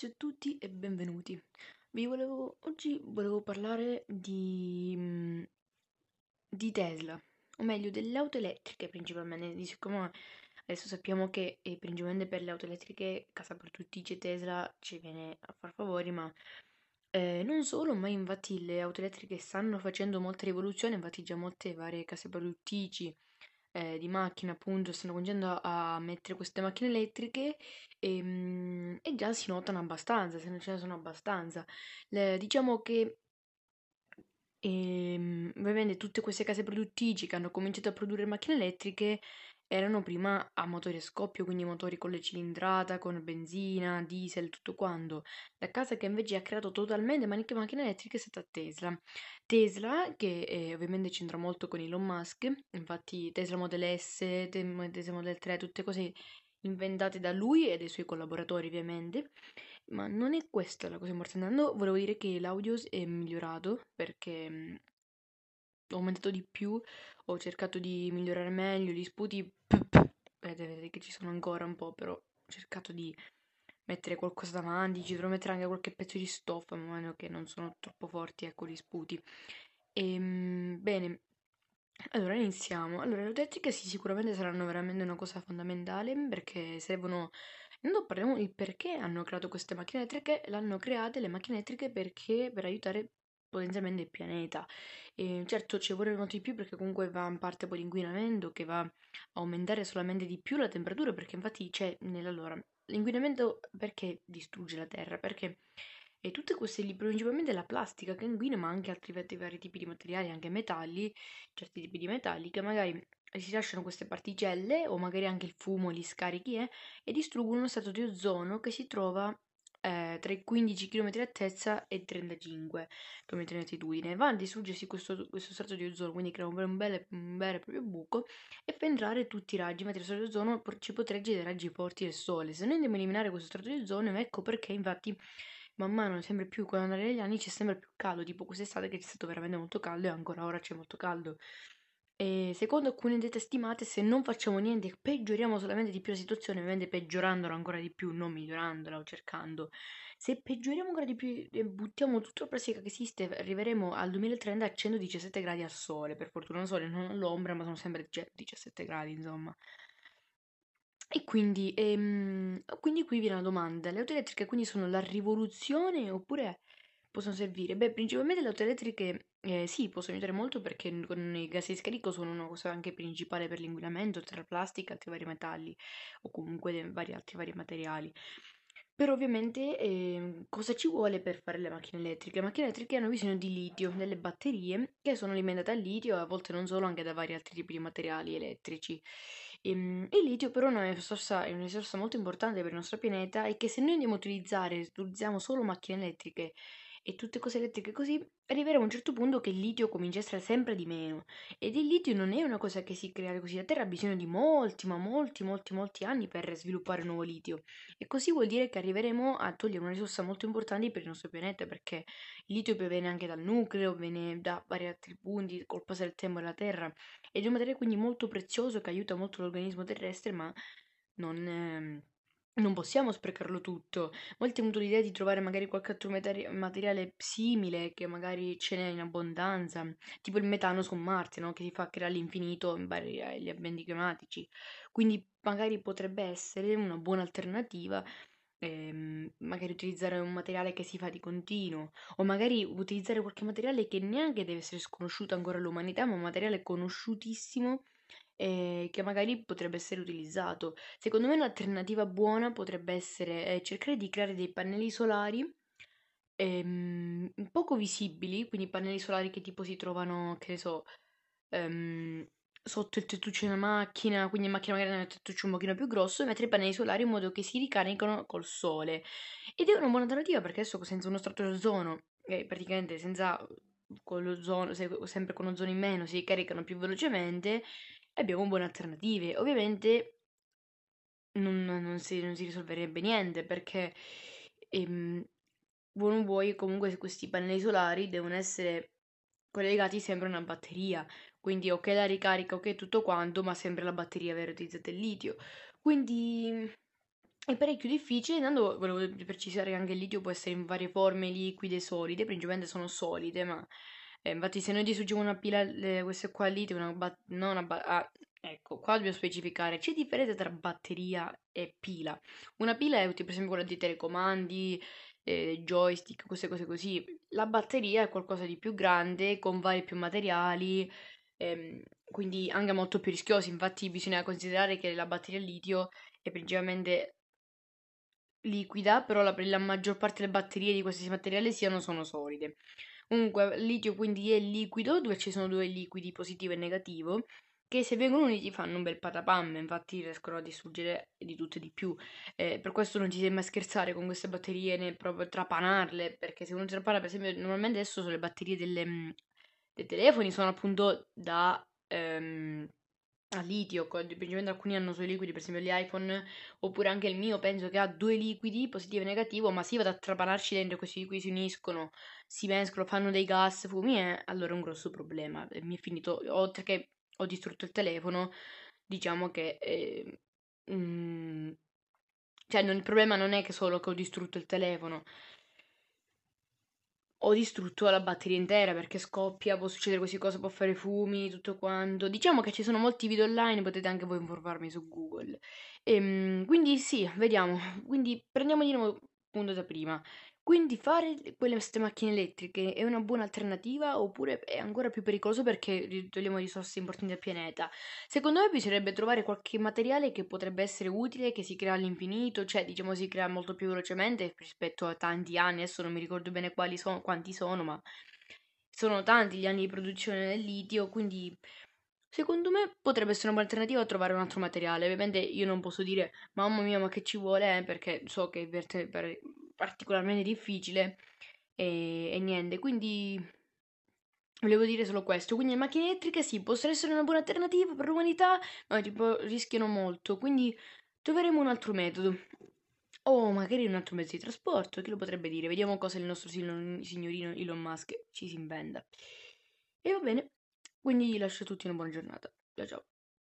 Ciao a tutti e benvenuti. Volevo, oggi volevo parlare di, mm, di Tesla, o meglio delle auto elettriche principalmente, siccome adesso sappiamo che principalmente per le auto elettriche casa per tutti c'è Tesla ci viene a far favori, ma eh, non solo, ma infatti le auto elettriche stanno facendo molte rivoluzioni, infatti già molte varie case produttrici eh, di macchine appunto stanno cominciando a mettere queste macchine elettriche e, mm, e già si notano abbastanza, se non ce ne sono abbastanza. Le- diciamo che ehm, ovviamente tutte queste case produttrici che hanno cominciato a produrre macchine elettriche erano prima a motore a scoppio, quindi motori con le cilindrata, con benzina, diesel, tutto quanto. La casa che invece ha creato totalmente macchine elettriche è stata Tesla. Tesla, che eh, ovviamente c'entra molto con Elon Musk, infatti Tesla Model S, Te- Tesla Model 3, tutte cose inventate da lui e dai suoi collaboratori ovviamente, ma non è questa la cosa importante. Andando, volevo dire che l'audio è migliorato perché mh, ho aumentato di più, ho cercato di migliorare meglio gli sputi, vedete, vedete che ci sono ancora un po', però ho cercato di mettere qualcosa davanti, ci dovrò mettere anche qualche pezzo di stoffa, ma meno che non sono troppo forti, ecco, gli sputi. Ehm, bene, allora iniziamo. Allora, le elettriche sì, sicuramente saranno veramente una cosa fondamentale perché servono... Intanto parliamo di perché hanno creato queste macchine elettriche. L'hanno create le macchine elettriche perché per aiutare potenzialmente il pianeta. E certo ci vorranno di più perché comunque va in parte poi l'inquinamento che va a aumentare solamente di più la temperatura perché infatti c'è nell'allora l'inquinamento perché distrugge la terra? Perché e tutte queste lì, principalmente la plastica che inquina, ma anche altri vari, vari tipi di materiali, anche metalli, certi tipi di metalli, che magari si lasciano queste particelle, o magari anche il fumo, gli scarichi, eh, e distruggono uno strato di ozono che si trova eh, tra i 15 km di altezza e i 35 km di altitudine. Va a distruggersi questo, questo strato di ozono, quindi crea un, bel, un, bel, proprio buco e fa entrare tutti i raggi, mentre il strato di ozono ci protegge dai raggi forti del sole. Se noi andiamo a eliminare questo strato di ozono, ecco perché infatti man mano sempre più quando andare negli anni c'è sempre più caldo, tipo quest'estate che c'è stato veramente molto caldo e ancora ora c'è molto caldo. E secondo alcune date stimate, se non facciamo niente, peggioriamo solamente di più la situazione, ovviamente peggiorandola ancora di più, non migliorandola o cercando. Se peggioriamo ancora di più e buttiamo tutta la plastica che esiste, arriveremo al 2030 a 117 gradi al sole. Per fortuna il sole non all'ombra, ma sono sempre 17 gradi, insomma. E quindi, ehm, quindi qui viene la domanda, le auto elettriche quindi sono la rivoluzione oppure possono servire? Beh, principalmente le auto elettriche eh, sì, possono aiutare molto perché con i gas di scarico sono una cosa anche principale per l'inquinamento tra plastica e altri vari metalli o comunque vari altri vari materiali. Però ovviamente eh, cosa ci vuole per fare le macchine elettriche? Le macchine elettriche hanno bisogno di litio, delle batterie che sono alimentate al litio e a volte non solo, anche da vari altri tipi di materiali elettrici. E, ehm, il litio però è una, risorsa, è una risorsa molto importante per il nostro pianeta e che se noi andiamo a utilizzare, utilizziamo solo macchine elettriche e tutte cose elettriche così, arriveremo a un certo punto che il litio comincia a essere sempre di meno. Ed il litio non è una cosa che si crea così, la Terra ha bisogno di molti, ma molti, molti, molti anni per sviluppare nuovo litio. E così vuol dire che arriveremo a togliere una risorsa molto importante per il nostro pianeta, perché il litio viene anche dal nucleo, viene da vari altri punti, col passare del tempo della Terra. Ed è un materiale quindi molto prezioso che aiuta molto l'organismo terrestre, ma non... Eh, non possiamo sprecarlo tutto. Molti hanno avuto l'idea di trovare magari qualche altro materi- materiale simile che magari ce n'è in abbondanza, tipo il metano su Marte, no? Che si fa creare all'infinito in vari agli ambienti climatici. Quindi magari potrebbe essere una buona alternativa. ehm, magari utilizzare un materiale che si fa di continuo o magari utilizzare qualche materiale che neanche deve essere sconosciuto ancora all'umanità ma un materiale conosciutissimo eh, che magari potrebbe essere utilizzato. Secondo me un'alternativa buona potrebbe essere eh, cercare di creare dei pannelli solari ehm, poco visibili, quindi pannelli solari che tipo si trovano, che ne so, ehm, sotto il tettuccio di una macchina, quindi in macchina magari hanno il tettuccio un pochino più grosso, e mettere i pannelli solari in modo che si ricaricano col sole. Ed è una buona alternativa perché adesso senza uno strato di ozono, eh, praticamente senza con l'ozono, sempre con ozono in meno, si caricano più velocemente abbiamo buone alternative. Ovviamente non, non, si, non si, risolverebbe niente perché ehm, vuoi vuoi comunque questi pannelli solari devono essere collegati sempre a una batteria. Quindi ok la ricarica, ok tutto quanto, ma sempre la batteria vera utilizzata il litio. Quindi è parecchio difficile, intanto volevo precisare che anche il litio può essere in varie forme, liquide solide, principalmente sono solide, ma eh, infatti se noi distruggiamo una pila, le, queste qua litio, una ba- non una ba- ah, ecco, qua dobbiamo specificare, c'è differenza tra batteria e pila. Una pila è per esempio quella di telecomandi, eh, joystick, queste cose così. La batteria è qualcosa di più grande, con vari più materiali, ehm, quindi anche molto più rischiosi. Infatti bisogna considerare che la batteria al litio è principalmente liquida, però la, la maggior parte delle batterie di qualsiasi materiale siano sono solide. Comunque, litio quindi è liquido, dove ci sono due liquidi positivo e negativo, che se vengono uniti fanno un bel patapam, infatti riescono a distruggere di tutto e di più. Eh, per questo non ci si deve scherzare con queste batterie né proprio trapanarle, perché se uno trapana, per esempio, normalmente adesso le batterie delle, mm, dei telefoni sono appunto da... Um, a litio, principalmente alcuni hanno solo liquidi, per esempio gli iPhone, oppure anche il mio penso che ha due liquidi, positivo e negativo, ma si vado a trapanarci dentro, questi liquidi si uniscono, si mescolano, fanno dei gas, fumi, e allora è un grosso problema. Mi è finito, oltre che ho distrutto il telefono, diciamo che... Eh, mm, cioè, non, il problema non è che solo che ho distrutto il telefono, ho distrutto la batteria intera perché scoppia, può succedere queste cose, può fare fumi, tutto quanto. Diciamo che ci sono molti video online, potete anche voi informarmi su Google. Ehm, quindi sì, vediamo. Quindi prendiamo di nuovo punto da prima. Quindi fare queste macchine elettriche è una buona alternativa oppure è ancora più pericoloso perché togliamo risorse importanti al pianeta? Secondo me bisognerebbe trovare qualche materiale che potrebbe essere utile, che si crea all'infinito, cioè diciamo si crea molto più velocemente rispetto a tanti anni, adesso non mi ricordo bene quali sono, quanti sono, ma sono tanti gli anni di produzione del litio, quindi Secondo me potrebbe essere un'alternativa a trovare un altro materiale. Ovviamente io non posso dire mamma mia, ma che ci vuole, eh, perché so che per, particolarmente difficile e, e niente, quindi volevo dire solo questo. Quindi le macchine elettriche sì, possono essere una buona alternativa per l'umanità, ma tipo rischiano molto, quindi troveremo un altro metodo. O magari un altro mezzo di trasporto, chi lo potrebbe dire? Vediamo cosa il nostro signorino Elon Musk ci si inventa. E va bene, quindi lascio a tutti una buona giornata. Ciao ciao.